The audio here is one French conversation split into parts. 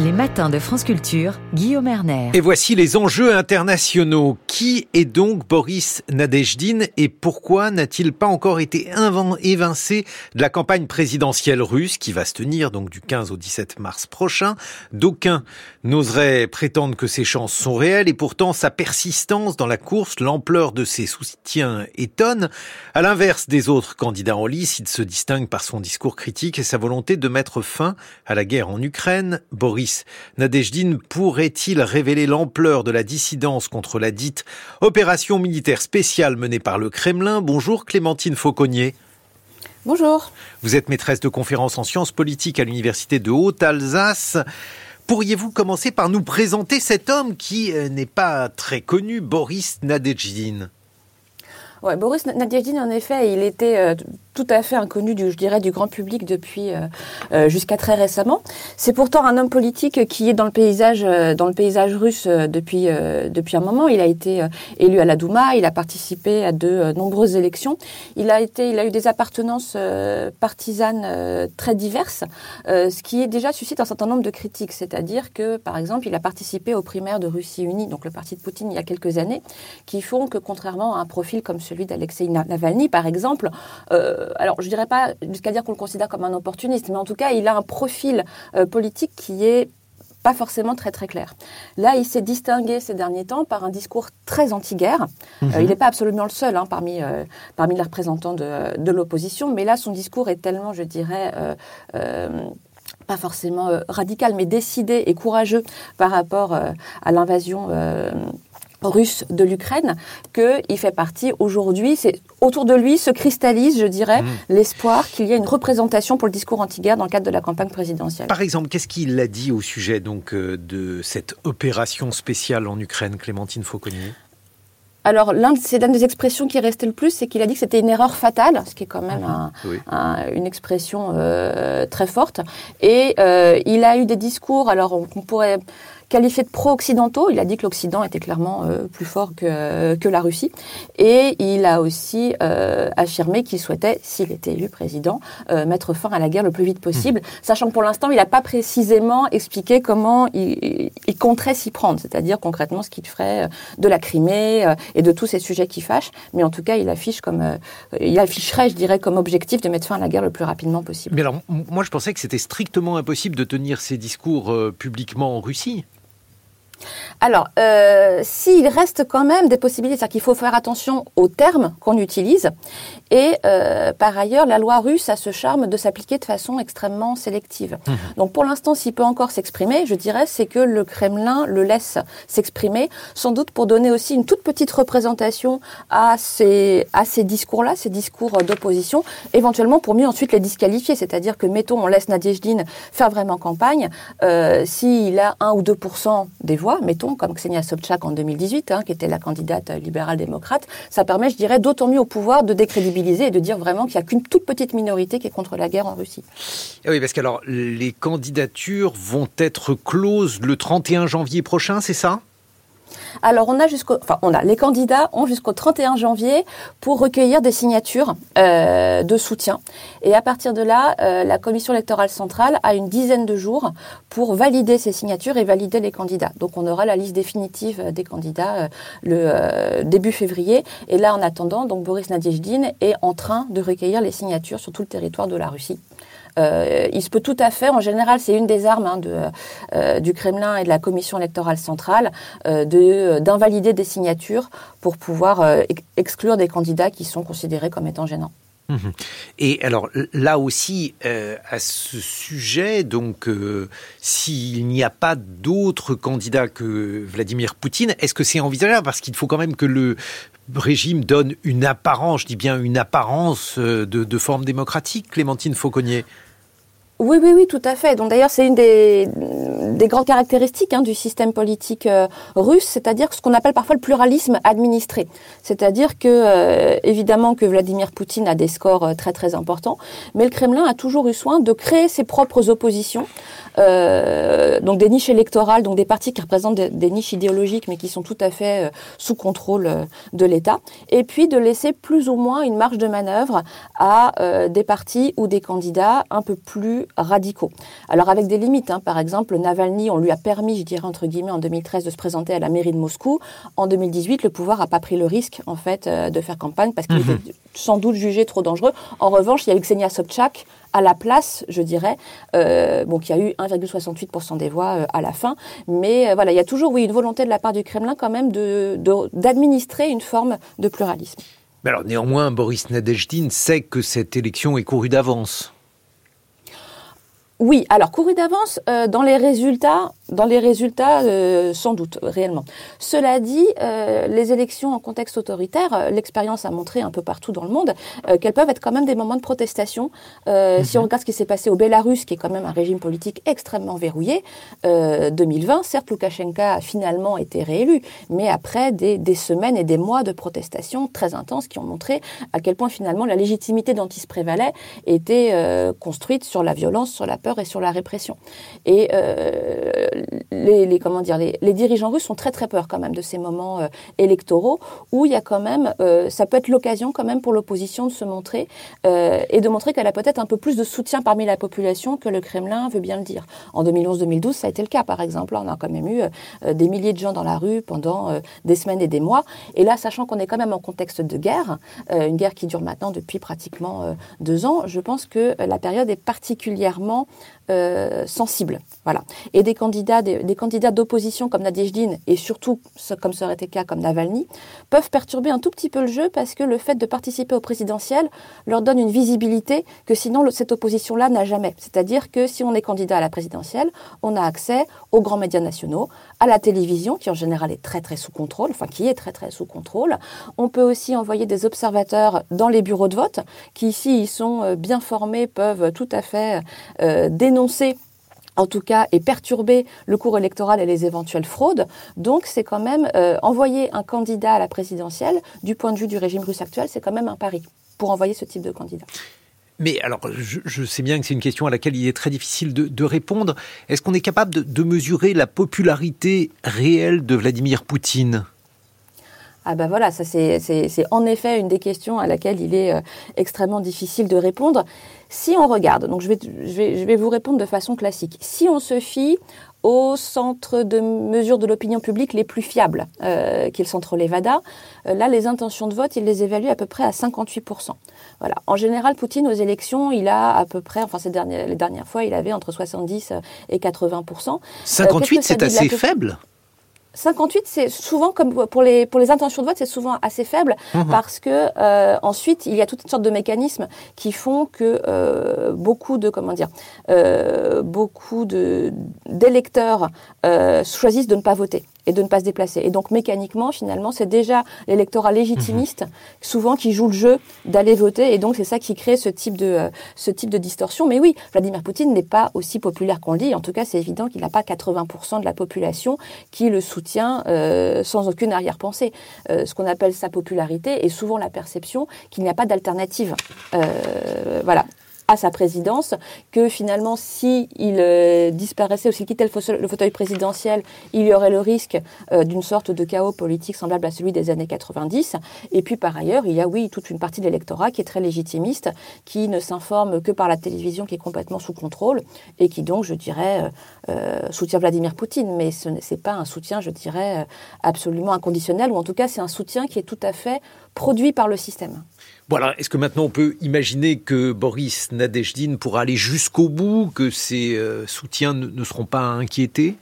Les matins de France Culture, Guillaume Erner. Et voici les enjeux internationaux. Qui est donc Boris Nadejdin et pourquoi n'a-t-il pas encore été évincé de la campagne présidentielle russe qui va se tenir donc du 15 au 17 mars prochain? D'aucuns n'oseraient prétendre que ses chances sont réelles et pourtant sa persistance dans la course, l'ampleur de ses soutiens étonne. À l'inverse des autres candidats en lice, il se distingue par son discours critique et sa volonté de mettre fin à la guerre en Ukraine. Boris Nadejdin pourrait-il révéler l'ampleur de la dissidence contre la dite opération militaire spéciale menée par le Kremlin? Bonjour Clémentine Fauconnier. Bonjour. Vous êtes maîtresse de conférences en sciences politiques à l'université de Haute-Alsace. Pourriez-vous commencer par nous présenter cet homme qui euh, n'est pas très connu, Boris Nadejdin? Ouais, Boris Nadejdin, en effet, il était euh, tout à fait inconnu, du, je dirais, du grand public depuis euh, euh, jusqu'à très récemment. C'est pourtant un homme politique qui est dans le paysage, euh, dans le paysage russe depuis depuis un moment. Il a été élu à la Douma, il a participé à de nombreuses élections. Il a été, il a eu des appartenances partisanes très diverses, ce qui déjà suscite un certain nombre de critiques. C'est-à-dire que, par exemple, il a participé aux primaires de Russie Unie, donc le parti de Poutine, il y a quelques années, qui font que, contrairement à un profil comme celui d'Alexei Navalny, par exemple, alors je dirais pas jusqu'à dire qu'on le considère comme un opportuniste, mais en tout cas, il a un profil euh, politique qui est pas forcément très très clair. Là, il s'est distingué ces derniers temps par un discours très anti-guerre. Euh, mhm. il n'est pas absolument le seul hein, parmi, parmi les représentants de, l'opposition, mais là, son discours est tellement, je dirais, pas forcément radical, mais décidé et courageux par rapport à l'invasion russe de l'Ukraine qu'il fait partie aujourd'hui, c'est autour de lui se cristallise, je dirais, mmh. l'espoir qu'il y ait une représentation pour le discours anti-guerre dans le cadre de la campagne présidentielle. Par exemple, qu'est-ce qu'il a dit au sujet donc euh, de cette opération spéciale en Ukraine, Clémentine Fauconnier? Alors, l'un de des expressions qui est resté le plus, c'est qu'il a dit que c'était une erreur fatale, ce qui est quand même mmh. une expression euh, très forte. Et euh, il a eu des discours, alors on pourrait qualifié de pro-occidentaux. Il a dit que l'Occident était clairement euh, plus fort que, que la Russie. Et il a aussi euh, affirmé qu'il souhaitait, s'il était élu président, euh, mettre fin à la guerre le plus vite possible, mmh. sachant que pour l'instant, il n'a pas précisément expliqué comment il, il compterait s'y prendre, c'est-à-dire concrètement ce qu'il ferait de la Crimée et de tous ces sujets qui fâchent. Mais en tout cas, il affiche comme, il afficherait, je dirais, comme objectif de mettre fin à la guerre le plus rapidement possible. Mais alors, moi, je pensais que c'était strictement impossible de tenir ces discours publiquement en Russie. Alors, euh, s'il reste quand même des possibilités, c'est-à-dire qu'il faut faire attention aux termes qu'on utilise. Et euh, par ailleurs, la loi russe a ce charme de s'appliquer de façon extrêmement sélective. Mmh. Donc pour l'instant, s'il peut encore s'exprimer, je dirais, c'est que le Kremlin le laisse s'exprimer, sans doute pour donner aussi une toute petite représentation à ces, à ces discours-là, ces discours d'opposition, éventuellement pour mieux ensuite les disqualifier. C'est-à-dire que, mettons, on laisse Nadiejdin faire vraiment campagne, euh, s'il a 1 ou 2% des voix, mettons, comme Ksenia Sobchak en 2018, hein, qui était la candidate libérale-démocrate, ça permet, je dirais, d'autant mieux au pouvoir de décrédibiliser et de dire vraiment qu'il n'y a qu'une toute petite minorité qui est contre la guerre en Russie. Eh oui, parce que alors les candidatures vont être closes le 31 janvier prochain, c'est ça? Alors, on a jusqu'au, enfin, on a les candidats ont jusqu'au 31 janvier pour recueillir des signatures euh, de soutien. Et à partir de là, euh, la commission électorale centrale a une dizaine de jours pour valider ces signatures et valider les candidats. Donc, on aura la liste définitive des candidats euh, le début février. Et là, en attendant, donc Boris Nadiejdin est en train de recueillir les signatures sur tout le territoire de la Russie. Euh, il se peut tout à fait, en général, c'est une des armes hein, euh, du Kremlin et de la Commission électorale centrale, euh, de, d'invalider des signatures pour pouvoir exclure des candidats qui sont considérés comme étant gênants. Mhm. Et alors là aussi, à ce sujet, donc, s'il n'y a pas d'autres candidats que Vladimir Poutine, est-ce que c'est envisageable? Parce qu'il faut quand même que le régime donne une apparence, je dis bien une apparence de forme démocratique, Clémentine Fauconnier. Oui, oui, oui, tout à fait. Donc d'ailleurs, c'est une des, des, grandes caractéristiques hein, du système politique euh, russe, c'est-à-dire ce qu'on appelle parfois le pluralisme administré. C'est-à-dire que, euh, évidemment, que Vladimir Poutine a des scores euh, très très importants, mais le Kremlin a toujours eu soin de créer ses propres oppositions, donc des niches électorales, donc des partis qui représentent des, niches idéologiques, mais qui sont tout à fait sous contrôle de l'État, et puis de laisser plus ou moins une marge de manœuvre à des partis ou des candidats un peu plus radicaux. Alors avec des limites, hein. par exemple, Navalny on lui a permis, je dirais entre guillemets, en 2013 de se présenter à la mairie de Moscou. En 2018, le pouvoir n'a pas pris le risque en fait de faire campagne parce qu'il mhm. était sans doute jugé trop dangereux. En revanche, il y a eu Ksenia Sobchak à la place, je dirais, euh, bon, qui a eu 1,68% des voix à la fin. Mais voilà, il y a toujours, oui, une volonté de la part du Kremlin quand même d'administrer de, une forme de pluralisme. Mais alors néanmoins, Boris Nadezhdin sait que cette élection est courue d'avance. Oui, alors couru d'avance euh, dans les résultats, dans les résultats euh, sans doute réellement. Cela dit, euh, les élections en contexte autoritaire, l'expérience a montré un peu partout dans le monde qu'elles peuvent être quand même des moments de protestation. Si on mhm. regarde ce qui s'est passé au Bélarus, qui est quand même un régime politique extrêmement verrouillé, 2020, certes Loukachenko a finalement été réélu, mais après des, des, semaines et des mois de protestations très intenses qui ont montré à quel point finalement la légitimité dont il se prévalait était construite sur la violence, sur la peur et sur la répression. Et euh, les, dirigeants russes ont très très peur quand même de ces moments euh, électoraux où il y a quand même, euh, ça peut être l'occasion quand même pour l'opposition de se montrer et de montrer qu'elle a peut-être un peu plus de soutien parmi la population que le Kremlin veut bien le dire. En 2011-2012, ça a été le cas par exemple. On a quand même eu des milliers de gens dans la rue pendant des semaines et des mois. Et là, sachant qu'on est quand même en contexte de guerre, une guerre qui dure maintenant depuis pratiquement deux ans, je pense que la période est particulièrement euh, sensibles. Voilà. Et des candidats, des, candidats d'opposition comme Nadezhdin et surtout, comme ça aurait été le cas comme Navalny, peuvent perturber un tout petit peu le jeu parce que le fait de participer au présidentiel leur donne une visibilité que sinon cette opposition-là n'a jamais. C'est-à-dire que si on est candidat à la présidentielle, on a accès aux grands médias nationaux, à la télévision qui en général est très très sous contrôle, enfin qui est très très sous contrôle. On peut aussi envoyer des observateurs dans les bureaux de vote qui ici sont euh, bien formés, peuvent tout à fait euh, dénoncer en tout cas, et perturber le cours électoral et les éventuelles fraudes. Donc, c'est quand même euh, envoyer un candidat à la présidentielle, du point de vue du régime russe actuel, c'est quand même un pari pour envoyer ce type de candidat. Mais alors, je, sais bien que c'est une question à laquelle il est très difficile de, répondre. Est-ce qu'on est capable de mesurer la popularité réelle de Vladimir Poutine? Ah ben voilà, ça c'est en effet une des questions à laquelle il est euh, extrêmement difficile de répondre. Si on regarde, donc je vais, vous répondre de façon classique. Si on se fie au centre de mesure de l'opinion publique les plus fiables, euh, qui est le centre Levada. Euh, là, les intentions de vote, il les évalue à peu près à 58%. Voilà. En général, Poutine, aux élections, il a à peu près, enfin, ces dernières, les dernières fois, il avait entre 70 et 80%. 58, c'est assez faible 58, c'est souvent comme pour les pour les intentions de vote, c'est souvent assez faible mhm. parce que euh, ensuite il y a toutes sortes de mécanismes qui font que euh, beaucoup de comment dire euh, beaucoup de d'électeurs choisissent de ne pas voter et de ne pas se déplacer. Et donc mécaniquement, finalement, c'est déjà l'électorat légitimiste, mhm. souvent qui joue le jeu d'aller voter, et donc c'est ça qui crée ce type de euh, ce type de distorsion. Mais oui, Vladimir Poutine n'est pas aussi populaire qu'on le dit. En tout cas, c'est évident qu'il n'a pas 80% de la population qui le soutient euh, sans aucune arrière-pensée. Euh, ce qu'on appelle sa popularité est souvent la perception qu'il n'y a pas d'alternative. voilà à sa présidence, que finalement, si il euh, disparaissait ou s'il quittait le, fauteuil présidentiel, il y aurait le risque euh, d'une sorte de chaos politique semblable à celui des années 90. Et puis par ailleurs, il y a oui toute une partie de l'électorat qui est très légitimiste, qui ne s'informe que par la télévision, qui est complètement sous contrôle et qui donc, je dirais, euh, soutient Vladimir Poutine. Mais ce n'est pas un soutien, je dirais, absolument inconditionnel, ou en tout cas, c'est un soutien qui est tout à fait produit par le système. Voilà, est-ce que maintenant on peut imaginer que Boris Nadezhdin pourra aller jusqu'au bout, que ses euh, soutiens ne, seront pas inquiétés?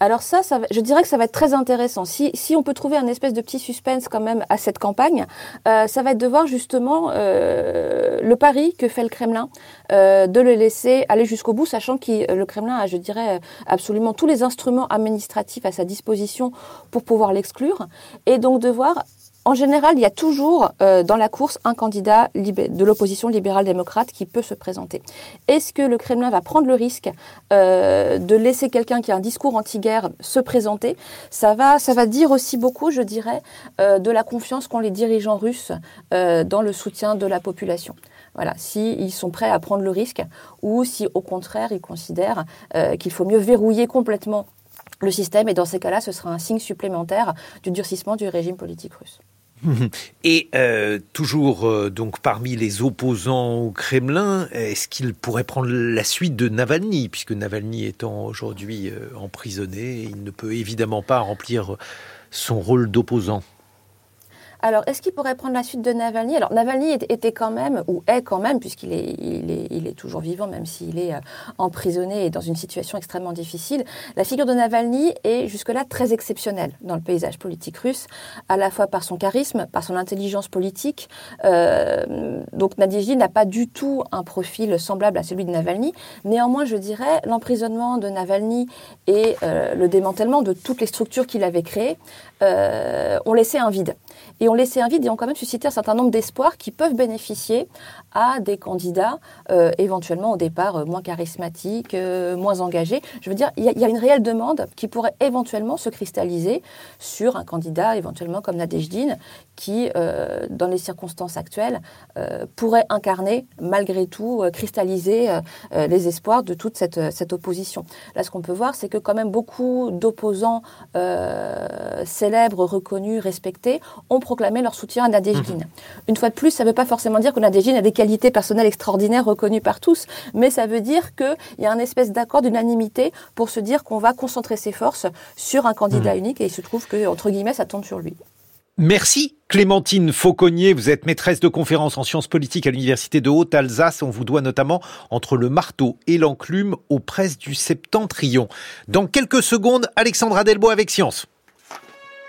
Alors ça, ça je dirais que ça va être très intéressant. Si, si, on peut trouver un espèce de petit suspense quand même à cette campagne, euh, ça va être de voir justement euh, le pari que fait le Kremlin de le laisser aller jusqu'au bout, sachant que le Kremlin a, je dirais, absolument tous les instruments administratifs à sa disposition pour pouvoir l'exclure, et donc de voir en général, il y a toujours euh, dans la course un candidat de l'opposition libérale-démocrate qui peut se présenter. Est-ce que le Kremlin va prendre le risque euh, de laisser quelqu'un qui a un discours anti-guerre se présenter? Ça va, dire aussi beaucoup, je dirais, euh, de la confiance qu'ont les dirigeants russes dans le soutien de la population. Voilà, s'ils sont prêts à prendre le risque ou si au contraire ils considèrent qu'il faut mieux verrouiller complètement le système et dans ces cas-là, ce sera un signe supplémentaire du durcissement du régime politique russe. Et euh, toujours euh, donc parmi les opposants au Kremlin, est-ce qu'il pourrait prendre la suite de Navalny, puisque Navalny étant aujourd'hui euh, emprisonné, il ne peut évidemment pas remplir son rôle d'opposant? Alors, est-ce qu'il pourrait prendre la suite de Navalny? Alors, Navalny était quand même, ou est quand même, puisqu'il est, toujours vivant, même s'il est euh, emprisonné et dans une situation extrêmement difficile. La figure de Navalny est jusque-là très exceptionnelle dans le paysage politique russe, à la fois par son charisme, par son intelligence politique. Euh, donc, Nadezhdy n'a pas du tout un profil semblable à celui de Navalny. Néanmoins, je dirais, l'emprisonnement de Navalny et euh, le démantèlement de toutes les structures qu'il avait créées ont laissé un vide. Et ont laissé un vide et ont quand même suscité un certain nombre d'espoirs qui peuvent bénéficier à des candidats euh, éventuellement au départ euh, moins charismatiques, euh, moins engagés. Je veux dire, il y, a une réelle demande qui pourrait éventuellement se cristalliser sur un candidat éventuellement comme Nadejdim qui, dans les circonstances actuelles, pourrait incarner malgré tout, cristalliser les espoirs de toute cette, cette opposition. Là, ce qu'on peut voir, c'est que quand même beaucoup d'opposants célèbres, reconnus, respectés, ont proclamé leur soutien à Nadejdim. Mmh. Une fois de plus, ça ne veut pas forcément dire que Nadejdim a des qualités personnelles extraordinaires reconnues par tous, mais ça veut dire qu'il y a un espèce d'accord d'unanimité pour se dire qu'on va concentrer ses forces sur un candidat mmh. unique et il se trouve que, entre guillemets, ça tombe sur lui. Merci Clémentine Fauconnier, vous êtes maîtresse de conférences en sciences politiques à l'Université de Haute-Alsace. On vous doit notamment entre le marteau et l'enclume aux presses du Septentrion. Dans quelques secondes, Alexandra Delbo avec Science.